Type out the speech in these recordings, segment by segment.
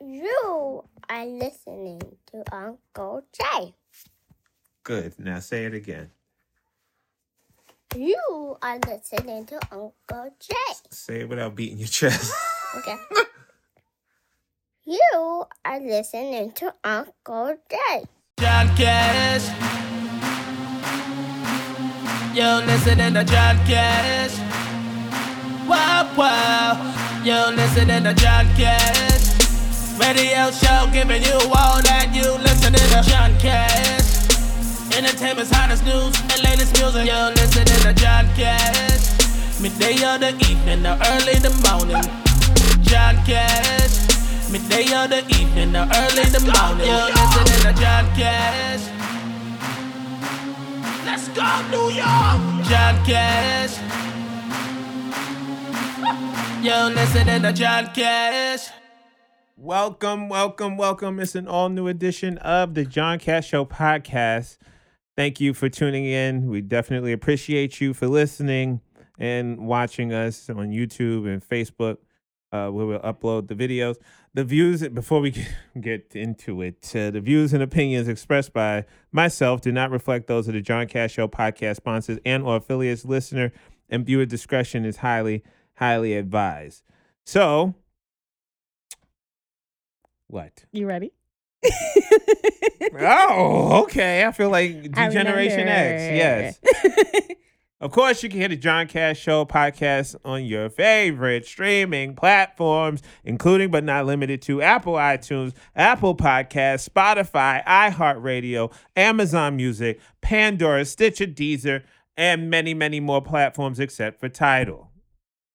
You are listening to Uncle Jay. Good. Now say it again. You are listening to Uncle Jay. Say it without beating your chest. Okay. you are listening to Uncle Jay. John Cash. You're listening to John Cash. Wow, wow. You're listening to John Cash. Radio show giving you all that you listening to John Cash. Entertainment's hottest news and latest music. You're listening to John Cash. Midday or the evening or early the morning. John Cash. Midday or the evening or early the morning. You're listening to John Cash. Let's go, New York! John Cash. You're listening to John Cash. Welcome, welcome, welcome. It's an all new edition of the John Cash Show podcast. Thank you for tuning in. We definitely appreciate you for listening and watching us on YouTube and Facebook, uh, where we'll upload the videos. The views, before we get into it, uh, the views and opinions expressed by myself do not reflect those of the John Cash Show podcast sponsors and or affiliates. Listener and viewer discretion is highly, highly advised. So, what? You ready? Oh, okay. I feel like Generation X. Yes. Of course, you can hear the John Cash Show podcast on your favorite streaming platforms, including but not limited to Apple iTunes, Apple Podcasts, Spotify, iHeartRadio, Amazon Music, Pandora, Stitcher, Deezer, and many, many more platforms except for Tidal.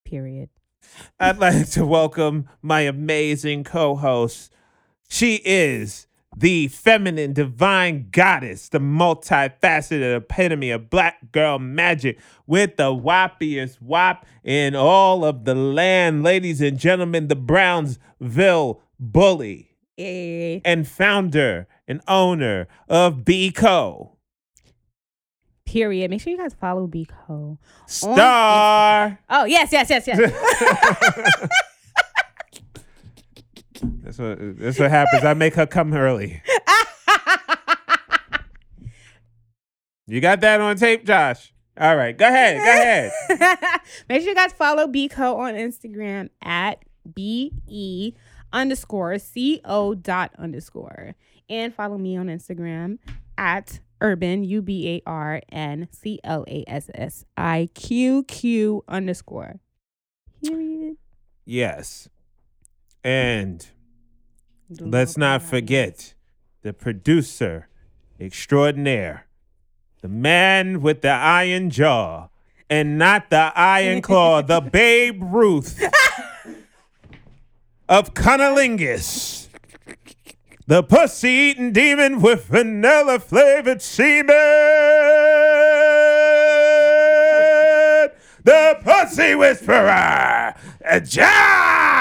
Period. I'd like to welcome my amazing co host. She is the feminine divine goddess, the multifaceted epitome of black girl magic with the whoppiest whop in all of the land. Ladies and gentlemen, the Brownsville bully and founder and owner of B Co. period. Make sure you guys follow Bco. Star. Oh yes, yes, yes, yes. That's what, that's what happens. I make her come early. You got that on tape, Josh? All right, go ahead. Go ahead. Make sure you guys follow Bco on Instagram at be underscore co dot underscore, and follow me on Instagram at urban u b a r n c l a s s i q q underscore. Period. Yes. And let's not forget the producer extraordinaire, the man with the iron jaw and not the iron claw, the Babe Ruth of Cunnilingus. The pussy eating demon with vanilla flavored semen. The pussy whisperer, Josh.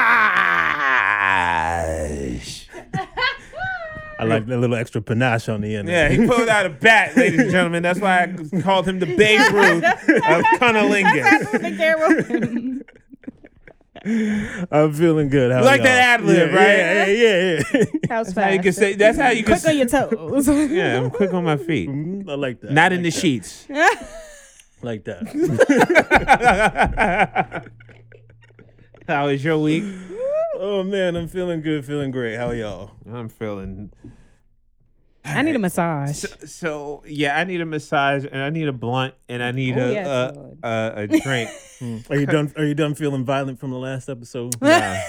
I like that little extra panache on the end. Yeah, he pulled out a bat, ladies and gentlemen. That's why I called him the Babe Ruth of Cunnilingus. I'm feeling good. How You like y'all? that ad-lib, yeah, right? Yeah, yeah, yeah. That was That's how you can say. That's how you can. Quick on your toes. yeah, I'm quick on my feet. Mhm, I like that. Not I in the that. sheets. Like that. How was your week? Oh man, I'm feeling good. Feeling great. How y'all? I'm feeling. I need a massage. So, so yeah, I need a massage and I need a blunt and I need Oh, a, yes, a, a a drink. Are you done? Are you done feeling violent from the last episode? no,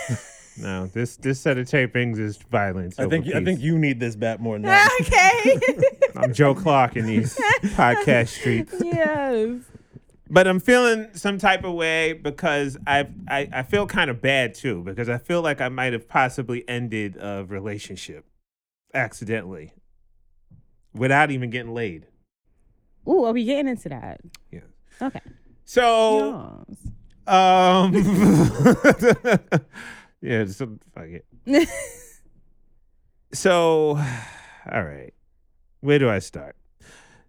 no, this this set of tapings is violence. I think over I think you need this bat more than that. okay. I'm Joe Clark in these podcast streets. yes. But I'm feeling some type of way because I've, I I feel kind of bad too because I feel like I might have possibly ended a relationship accidentally without even getting laid. Ooh, are we getting into that? Yeah. Okay. So Yes. um yeah, so fuck it. So all right. Where do I start?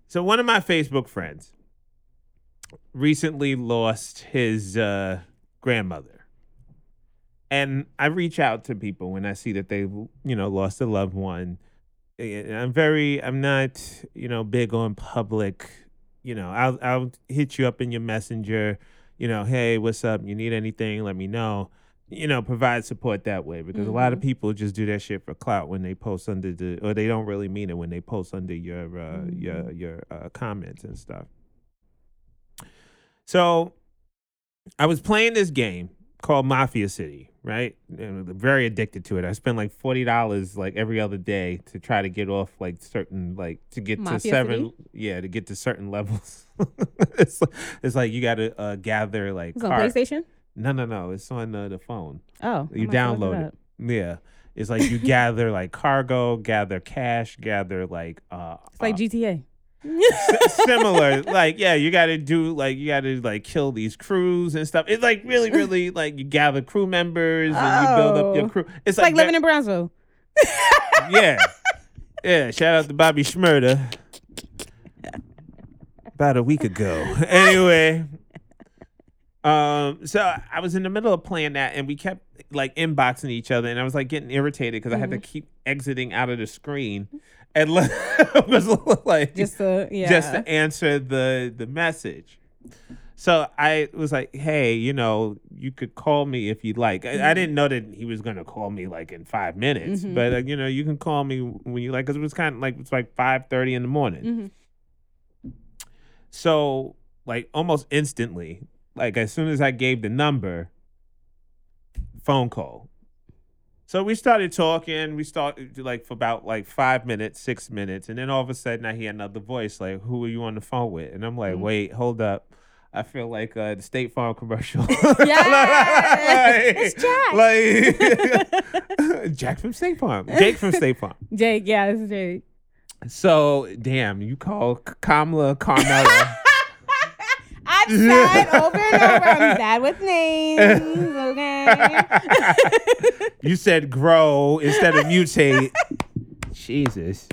So one of my Facebook friends recently lost his uh, grandmother. and I reach out to people when I see that they, you know, lost a loved one. I'm very, I'm not, you know, big on public. You know, I'll I'll hit you up in your messenger. You know, hey, what's up? You need anything? Let me know. You know, provide support that way because a lot of people just do that shit for clout when they post under the, or they don't really mean it when they post under your uh, your your uh, comments and stuff. So I was playing this game called Mafia City, right? And I'm very addicted to it. I spend like forty dollars like every other day to try to get off like certain like to get Mafia to seven City? yeah, to get to certain levels. it's, it's like you gotta uh, gather like It's on PlayStation. No, no, no. It's on uh, the phone. Oh, You download it. Yeah. It's like you gather like cargo, gather cash, gather like uh It's like uh, GTA. S- similar. Like yeah you gotta do like you gotta like kill these crews and stuff. It's like really really like you gather crew members and you build up your Oh. crew. It's, It's like ve- living in Brownsville. yeah. Yeah shout out to Bobby Shmurda about a week ago. Anyway. Um so i was in the middle of playing that and we kept like inboxing each other and i was like getting irritated because i had to Mm-hmm. keep exiting out of the screen and like, was like Just to yeah. just to answer the the message. So I was like, "Hey, you know, you could call me if you'd like." I, I didn't know that he was gonna call me like in five minutes, Mhm. but uh, you know, you can call me when you like, because it was kind of like it's like five thirty in the morning. Mhm. So like almost instantly, like as soon as I gave the number, phone call. So we started talking. We started like for about like five minutes, six minutes, and then all of a sudden I hear another voice like, "Who are you on the phone with?" And I'm like, Mhm. "Wait, hold up." I feel like uh, the State Farm commercial. Yes, it's like, Jack from State Farm. Jake from State Farm. Jake, yeah, this is Jake. So damn, you call Kamala Carmela. I've said over and over, I'm bad with names. Okay. you said grow instead of mutate. Jesus.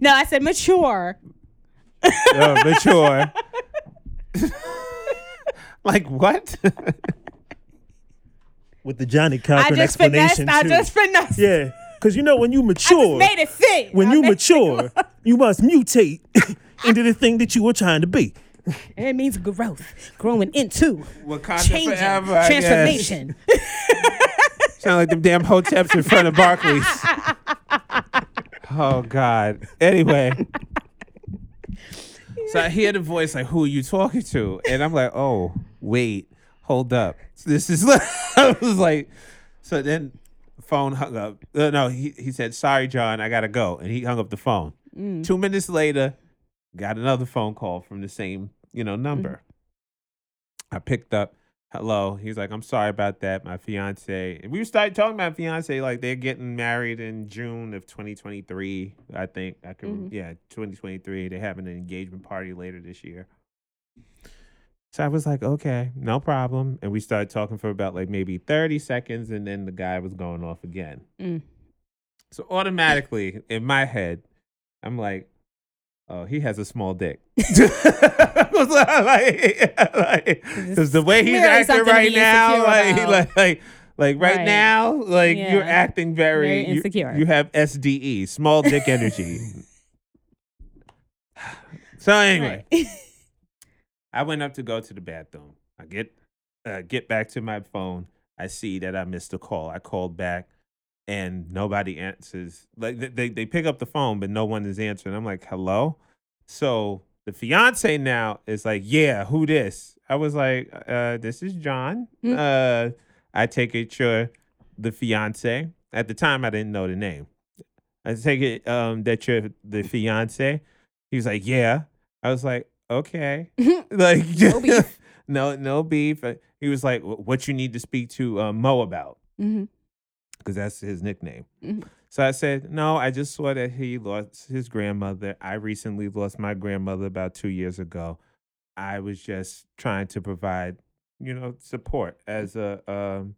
no, I said mature. Oh, mature. like what? with the Johnny I Cochran just finessed. explanation I just finessed. yeah, because you know when you I just mature, made it fit. when I you mature, you must mutate into the thing that you were trying to be. And it means growth, growing into, Wakanda changing, forever, I transformation. Sound like them damn hoteps in front of Barclays. oh God. Anyway. So I hear the voice like, "Who are you talking to?" And I'm like, "Oh, wait, hold up. This is." I was like, so then phone hung up. Uh, no, he he said, "Sorry, John, I gotta go," and he hung up the phone. Mm. Two minutes later, got another phone call from the same you know number. I picked up. Hello. He's like, I'm sorry about that. My fiance. And we started talking about fiance like they're getting married in June of 2023. I think I can. Mhm. Yeah, 2023. They're having an engagement party later this year. So I was like, okay, no problem. And we started talking for about like maybe 30 seconds, and then the guy was going off again. Mm. So automatically in my head, I'm like, oh, he has a small dick. Like, like, because the way he's acting right now, like, like, like, like right, Right. now, like you're acting very, Very you- insecure. You, have SDE, small dick energy. so anyway, Right. I went up to go to the bathroom. I get uh, get back to my phone. I see that I missed a call. I called back and nobody answers. Like they- they pick up the phone, but no one is answering. I'm like, hello. So the fiance now is like, yeah, who this? I was like, uh, this is John. Mm. Uh, I take it you're the fiance. At the time, I didn't know the name. I take it um, that you're the fiance. He was like, yeah. I was like, okay. like No beef. no, no beef. Uh, He was like, what you need to speak to uh, Mo about Mhm. Because that's his nickname. Mhm. So I said, no, I just saw that he lost his grandmother. I recently lost my grandmother about two years ago. I was just trying to provide, you know, support as a. Um,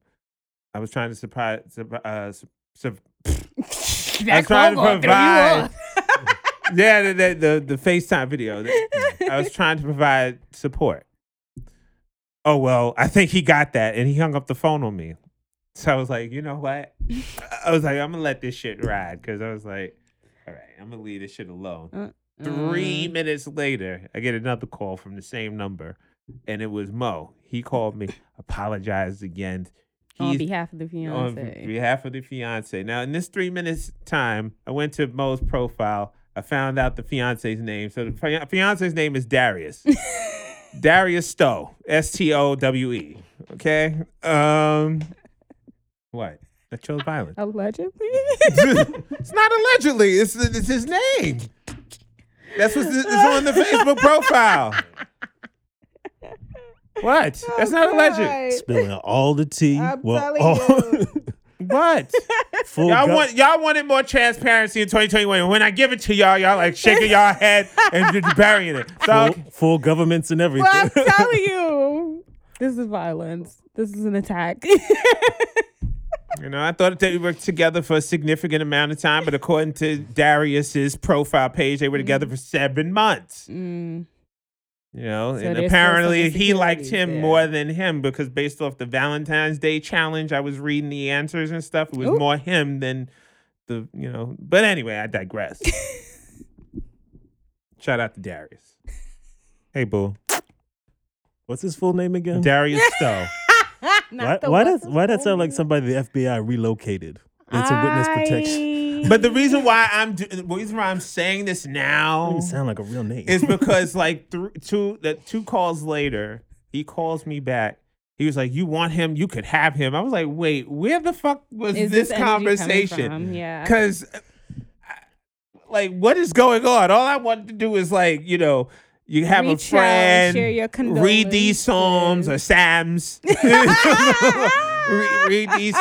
I was trying to surprise. Uh, su- su- That trying to phone call threw you provide- yeah, the, the the the FaceTime video. I was trying to provide support. Oh well, I think he got that, and he hung up the phone on me. So I was like, you know what? I was like, I'm gonna let this shit ride because I was like, all right, I'm gonna leave this shit alone. Uh, Three mm. minutes later, I get another call from the same number, and it was Mo. He called me, apologized again. on behalf of the on fiance. behalf of the fiance. Now, in this three minutes time, I went to Mo's profile. I found out the fiance's name. So the fi- fiance's name is Darius. Darius Stowe. S T O W E. Okay. Um. What? I chose violence. Allegedly. it's not allegedly. It's, it's his name. That's what's it's on the Facebook profile. What? Oh, That's not alleged. Spilling all the tea. I'm well, telling all- you. What? full Y'all gov- want y'all wanted more transparency in 2021. When I give it to y'all, y'all like shaking y'all head and just burying it. So full, full governments and everything. well, I'm telling you, this is violence. This is an attack. You know, I thought they were together for a significant amount of time, but according to Darius's profile page, they were together for seven months. Mm. You know, So and there's still some apparently he liked him there. more than him because based off the Valentine's Day challenge, I was reading the answers and stuff. It was Ooh. more him than the, you know. But anyway, I digress. Shout out to Darius. Hey, boo. What's his full name again? Darius Stowe. why Not the why does his why that sound like somebody the FBI relocated into witness protection? But the reason why I'm do- the reason why I'm saying this now Doesn't sound like a real name. is because like th- two that two calls later, he calls me back. He was like, "You want him? You could have him." I was like, "Wait, where the fuck was Is this, energy coming conversation?" from? Yeah. Because, uh, like, what is going on? All I wanted to do is like, you know, you have Reach a friend, share your read these psalms or psalms, read, read these,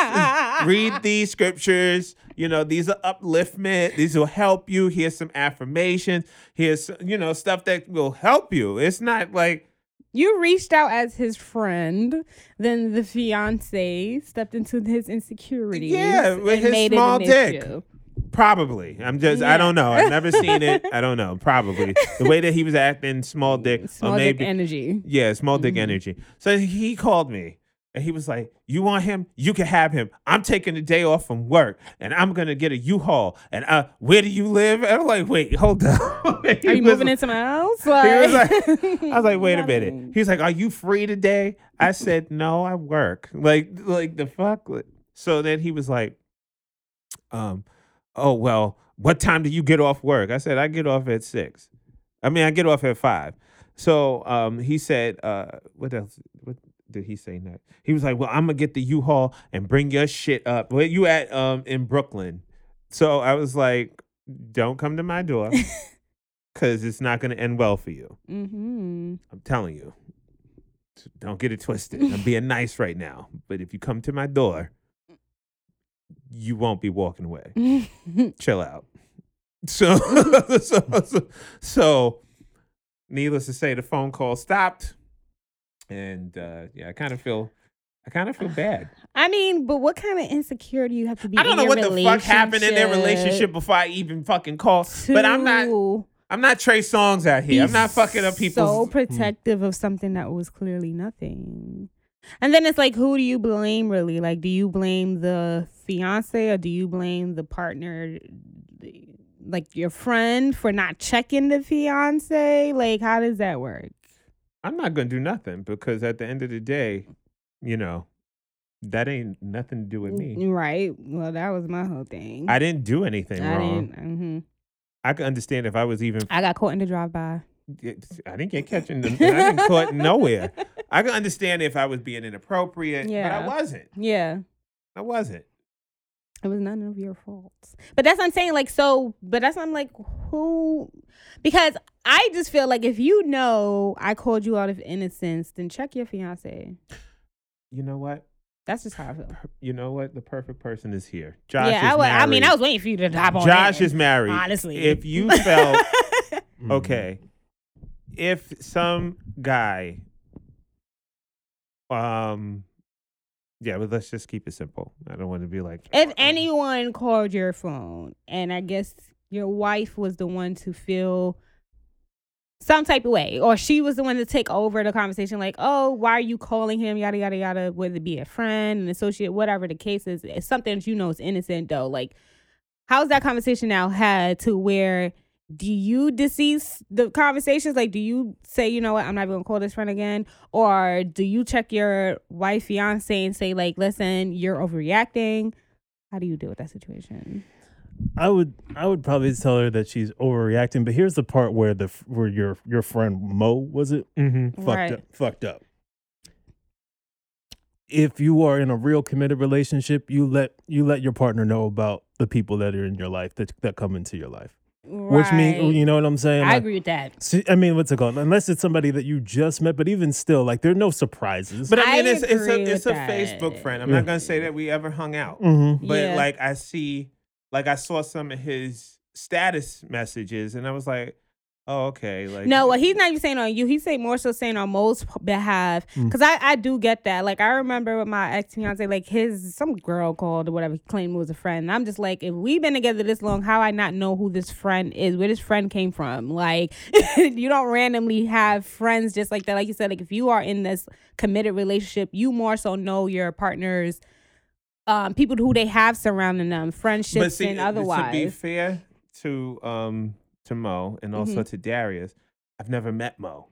read these scriptures. You know, these are upliftment. These will help you. Here's some affirmations. Here's you know stuff that will help you. It's not like You reached out as his friend, then the fiance stepped into his insecurities. Yeah, with and his small dick. issue. Probably. I'm just. I don't know. I've never seen it. I don't know. Probably the way that he was acting, small dick, Small or dick energy. yeah, small dick Mhm. energy. So he called me and he was like, "You want him? You can have him. I'm taking the day off from work and I'm gonna get a U-Haul. And uh, where do you live?" And I'm like, "Wait, hold up. Are you moving into my house? He was like, I was like, wait a minute. He was like, Are you free today? I said, No, I work. Like, like the fuck. So then he was like, um, oh well, what time do you get off work? I said, I get off at six. I mean, I get off at five. So um he said, uh, what else? What did he say next? He was like, Well, I'm gonna get the U-Haul and bring your shit up. Where you at um in Brooklyn? So I was like, Don't come to my door. Cause it's not gonna end well for you. mm-hmm. I'm telling you. Don't get it twisted. I'm being nice right now. But if you come to my door, you won't be walking away. Chill out. So, so, so, so, needless to say, the phone call stopped. And uh, yeah, I kind of feel, I kind of feel bad. I mean, but what kind of insecurity you have to be? I don't know what the fuck happened in their relationship before I even fucking call. But I'm not, I'm not Trey Songz out here. I'm not fucking up people. So protective of something that was clearly nothing. And then it's like, who do you blame really? Like, do you blame the fiance or do you blame the partner, like your friend, for not checking the fiance? Like, how does that work? I'm not gonna do nothing because at the end of the day, you know, that ain't nothing to do with me. Right. Well, that was my whole thing. I didn't do anything I wrong. didn't. hmm I could understand if I was even. I got caught in the drive by. I didn't get catching. The, I didn't caught nowhere. I can understand if I was being inappropriate, but I wasn't. Yeah. I wasn't. It was none of your faults. But that's what I'm saying. Like, so, but that's what I'm like, who? Because I just feel like if you know I called you out of innocence, then check your fiance. You know what? That's just how I feel. You know what? The perfect person is here. Josh yeah, is I, I mean. I was waiting for you to hop on. Josh in, is married. honestly. if you felt okay, mm-hmm. If some guy, um, yeah, but let's just keep it simple. I don't want to be like if anyone called your phone, and I guess your wife was the one to feel some type of way, or she was the one to take over the conversation, like, oh, why are you calling him? Yada yada yada. Whether it be a friend, an associate, whatever the case is, it's something that you know is innocent though. Like, how's that conversation now had to where? Do you decease the conversations? Like, do you say, you know what, I'm not even gonna call this friend again? Or do you check your wife, fiance, and say, like, listen, you're overreacting? How do you deal with that situation? I would I would probably tell her that she's overreacting, but here's the part where the where your your friend Mo was it Mm-hmm. fucked Right. up fucked up. If you are in a real committed relationship, you let you let your partner know about the people that are in your life that that come into your life. Which means you know what I'm saying? I Like, agree with that. see, I mean, what's it called? Unless it's somebody that you just met, but even still, like there are no surprises. But I I mean, it's it's a it's with a Facebook friend. I'm not gonna say that we ever hung out, Mhm. but Yeah. like I see, like I saw some of his status messages, and I was like, oh okay, like No, well, he's not even saying on you. He's saying more so saying on Mo's behalf. Mm. Because I, I do get that. Like, I remember with my ex fiance, like, his, some girl called or whatever, he claimed was a friend. And I'm just like, if we've been together this long, how I not know who this friend is, where this friend came from? Like, you don't randomly have friends just like that. Like you said, like, if you are in this committed relationship, you more so know your partner's, um, people who they have surrounding them, friendships see, and to be otherwise. fair to um to Mo and also Mm-hmm. to Darius, I've never met Mo.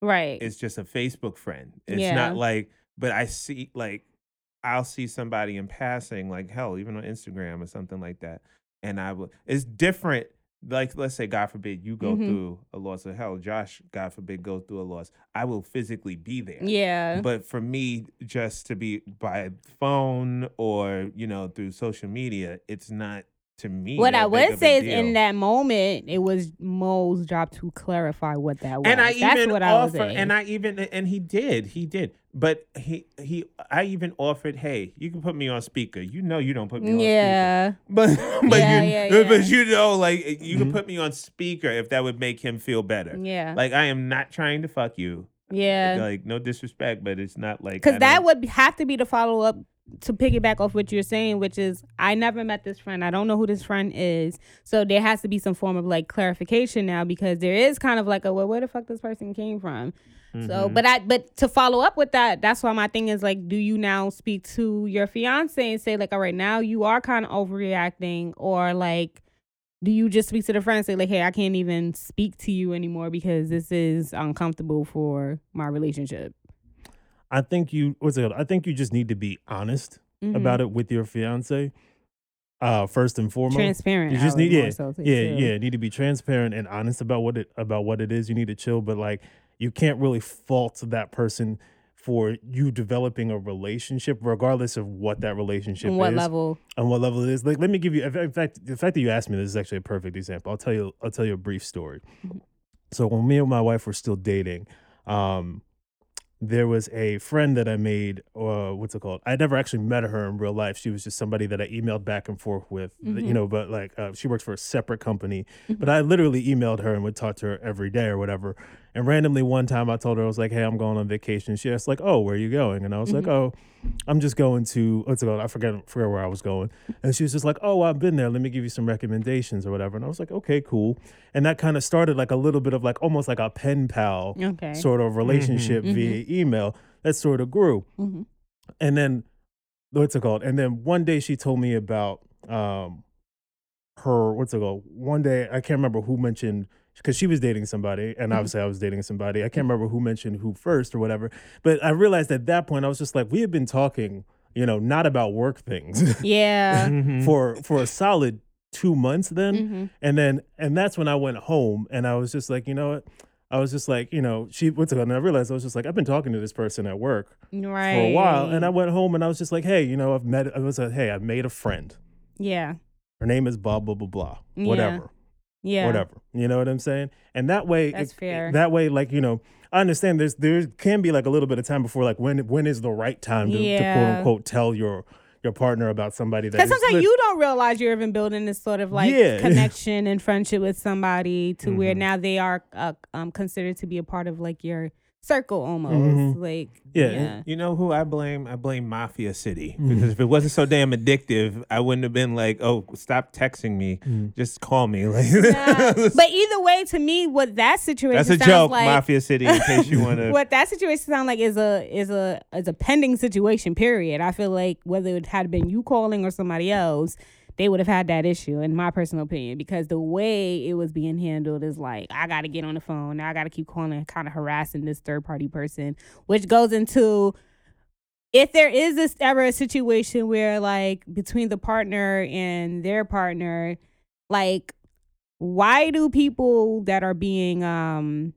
Right. It's just a Facebook friend. It's Yeah. not like, but I see like I'll see somebody in passing, like hell, even on Instagram or something like that, and I will. It's different. Like let's say, God forbid, you go Mhm. through a loss of hell. Josh, God forbid, go through a loss. I will physically be there. yeah. But for me, just to be by phone or you know through social media, it's not to me. What I would say is deal. in that moment, it was Mo's job to clarify what that was. and I That's even what I was and I even, and he did, he did. But he, he, I even offered, hey, you can put me on speaker. You know, you don't put me on speaker. yeah. But, but Yeah, you, yeah, yeah. but you know, like you Mhm. can put me on speaker if that would make him feel better. Yeah. Like I am not trying to fuck you. yeah. Like no disrespect, but it's not like Because that would have to be the follow up to piggyback off what you're saying, which is I never met this friend. I don't know who this friend is. So there has to be some form of like clarification now because there is kind of like a well, where the fuck this person came from. So, Mhm. but I, but to follow up with that, that's why my thing is like, do you now speak to your fiance and say like, all right, now you are kind of overreacting, or like, do you just speak to the friend and say like, hey, I can't even speak to you anymore because this is uncomfortable for my relationship. I think you what's it? called? I think you just need to be honest Mhm. about it with your fiance. Uh, first and foremost, transparent. You just need more yeah, so yeah, too. yeah. Need to be transparent and honest about what it about what it is. You need to chill, but like you can't really fault that person for you developing a relationship, regardless of what that relationship is And what is level? and what level it is. Like, let me give you. In fact, the fact that you asked me this is actually a perfect example. I'll tell you. I'll tell you a brief story. Mm-hmm. So when me and my wife were still dating, um, there was a friend that I made. Uh, what's it called? I never actually met her in real life. She was just somebody that I emailed back and forth with. th- You know, but like uh, she works for a separate company. But I literally emailed her and would talk to her every day or whatever. And randomly one time I told her I was like, "Hey, I'm going on vacation." She asked like, "Oh, where are you going?" And I was like, "Oh, I'm just going to what's it called? I forget forget where I was going." And she was just like, "Oh, I've been there. Let me give you some recommendations or whatever." And I was like, "Okay, cool." And that kind of started like a little bit of like almost like a pen pal Okay. sort of relationship Mhm. via email that sort of grew. Mhm. And then what's it called? And then one day she told me about um her what's it called? One day I can't remember who mentioned because she was dating somebody, and obviously I was dating somebody. I can't remember who mentioned who first or whatever. But I realized at that point I was just like, we had been talking, you know, not about work things Yeah. Mhm. for for a solid two months then. Mhm. And then and that's when I went home and I was just like, you know what? I was just like, you know, she what's it called? And I realized I was just like, I've been talking to this person at work Right. for a while. And I went home and I was just like, hey, you know, I've met I was like, hey, I've made a friend. Yeah. Her name is blah blah blah blah. Whatever. Yeah. Whatever. You know what I'm saying? And that way That's it- fair. That way, like, you know, I understand there's there can be like a little bit of time before like when when is the right time to, to quote unquote tell your your partner about somebody that Because sometimes you don't realize you're even building this sort of like Yeah. connection and friendship with somebody to where Mhm. now they are uh, um, considered to be a part of like your circle almost. Mhm. Like Yeah, yeah. You know who I blame? I blame Mafia City Mm. because if it wasn't so damn addictive, I wouldn't have been like, "Oh, stop texting me. Mm. Just call me." Like, Nah. but either way, to me, what that situation that's a sounds joke, like, Mafia City. In case you want to. what that situation sounds like is a is a is a pending situation. Period. I feel like whether it had been you calling or somebody else, they would have had that issue, in my personal opinion, because the way it was being handled is like I got to get on the phone, now I got to keep calling, kind of harassing this third party person, which goes into if there is this ever a situation where like between the partner and their partner, like why do people that are being um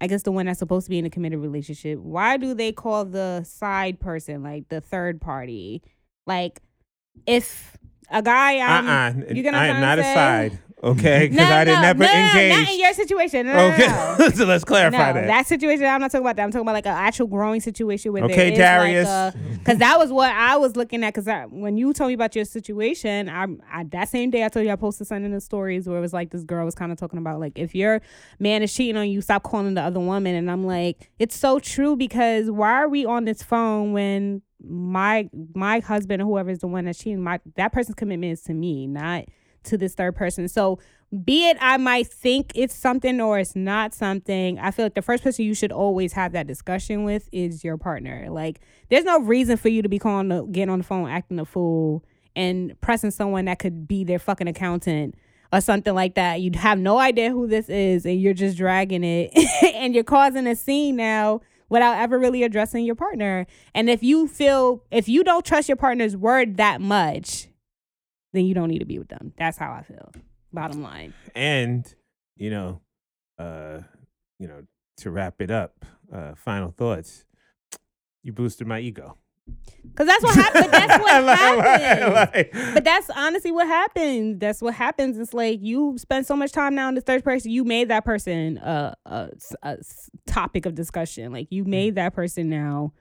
I guess the one that's supposed to be in a committed relationship, why do they call the side person like the third party? Like if a guy um uh-uh. you gonna I am not and a say- side, okay? Because no, I did no, never no, engage. not in your situation. No, okay, so let's clarify no, that. situation. I'm not talking about that. I'm talking about like an actual growing situation where Okay, Darius. is like because that was what I was looking at. Because when you told me about your situation, I, I that same day I told you I posted something in the stories where it was like this girl was kind of talking about like if your man is cheating on you, stop calling the other woman. And I'm like, it's so true because why are we on this phone when my my husband or whoever is the one that's cheating, my that person's commitment is to me, not to this third person. So be it I might think it's something or it's not something, I feel like the first person you should always have that discussion with is your partner. Like there's no reason for you to be calling the getting on the phone acting a fool and pressing someone that could be their fucking accountant or something like that. You'd have no idea who this is and you're just dragging it and you're causing a scene now without ever really addressing your partner. And if you feel if you don't trust your partner's word that much, then you don't need to be with them. That's how I feel. Bottom line. and you know, uh, you know, to wrap it up, uh, final thoughts. You boosted my ego. Cause that's what happened. That's what Like- happens. like- But that's honestly what happens. That's what happens. It's like you spend so much time now in the third person. You made that person a topic of discussion. Like you made that person now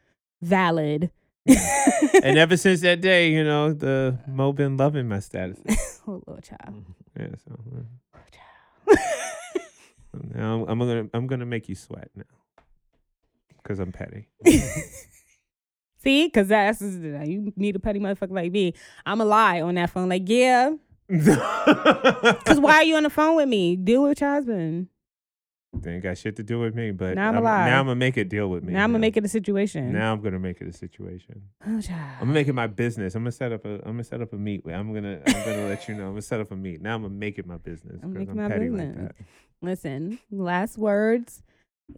valid. and ever since that day, you know, the Mo been loving my status. oh, little child. Yeah, so uh, now I'm, I'm gonna I'm gonna make you sweat now because I'm petty. See, cause that's you need a petty motherfucker like me. I'm a lie on that phone. Like, yeah, cause why are you on the phone with me? Deal with your husband. They ain't got shit to do with me, but Now I'm I'm, now I'm gonna make it deal with me. now I'm gonna make it a situation. Now I'm gonna make it a situation. Oh. I'm gonna make it my business. I'm gonna set up a. I'm gonna set up a meet. I'm gonna. I'm gonna let you know. I'm gonna set up a meet. Now I'm gonna make it my business. I'm making I'm my business. like. Listen, last words,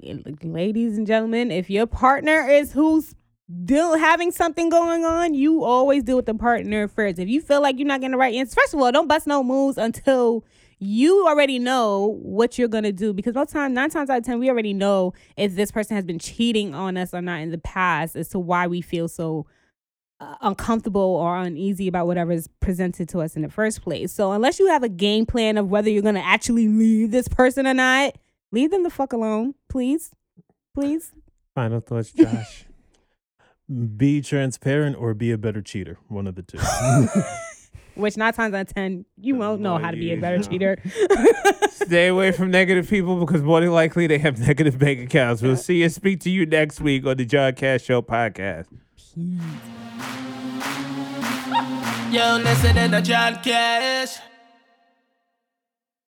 ladies and gentlemen. If your partner is who's deal having something going on, you always deal with the partner first. If you feel like you're not getting the right answer, first of all, don't bust no moves until you already know what you're gonna do. Because most time, nine times out of ten, we already know if this person has been cheating on us or not in the past, as to why we feel so uh, uncomfortable or uneasy about whatever is presented to us in the first place. So unless you have a game plan of whether you're gonna actually leave this person or not, leave them the fuck alone, please, please. Final thoughts, Josh. Be transparent or be a better cheater. One of the two. Which nine times out of ten, you won't know how to be a better Yeah. cheater. Stay away from negative people because more than likely they have negative bank accounts. We'll see and speak to you next week on the John Cash Show podcast. Yo, listen to John Cash.